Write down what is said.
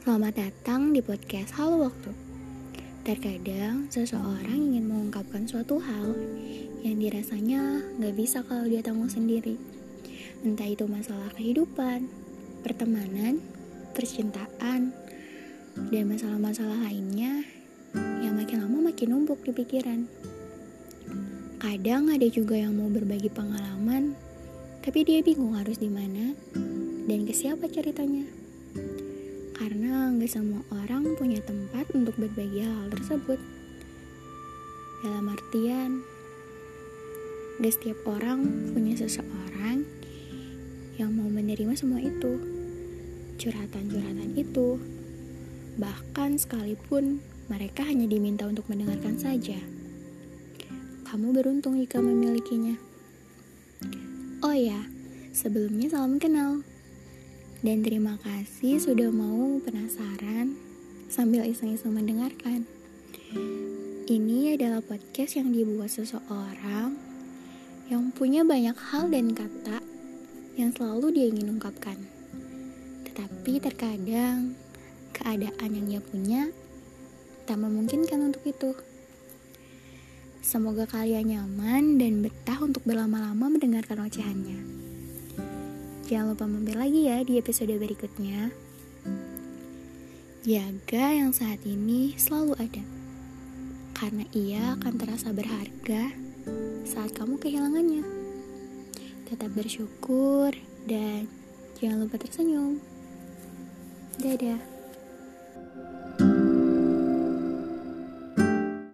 Selamat datang di podcast Halo Waktu. Terkadang seseorang ingin mengungkapkan suatu hal yang dirasanya nggak bisa kalau dia tanggung sendiri. Entah itu masalah kehidupan, pertemanan, percintaan, dan masalah-masalah lainnya yang makin lama makin numpuk di pikiran. Kadang ada juga yang mau berbagi pengalaman, tapi dia bingung harus di mana dan ke siapa ceritanya. Karena nggak semua orang punya tempat untuk berbagi hal tersebut. Dalam artian, gak setiap orang punya seseorang yang mau menerima semua itu. Curhatan-curhatan itu. Bahkan sekalipun mereka hanya diminta untuk mendengarkan saja. Kamu beruntung jika memilikinya. Oh ya, sebelumnya salam kenal. Dan terima kasih sudah mau penasaran sambil iseng-iseng mendengarkan. Ini adalah podcast yang dibuat seseorang yang punya banyak hal dan kata yang selalu dia ingin ungkapkan. Tetapi terkadang keadaan yang dia punya tak memungkinkan untuk itu. Semoga kalian nyaman dan betah untuk berlama-lama mendengarkan ocehannya. Jangan lupa mampir lagi ya di episode berikutnya. Jaga yang saat ini selalu ada. Karena ia akan terasa berharga saat kamu kehilangannya. Tetap bersyukur dan jangan lupa tersenyum. Dadah.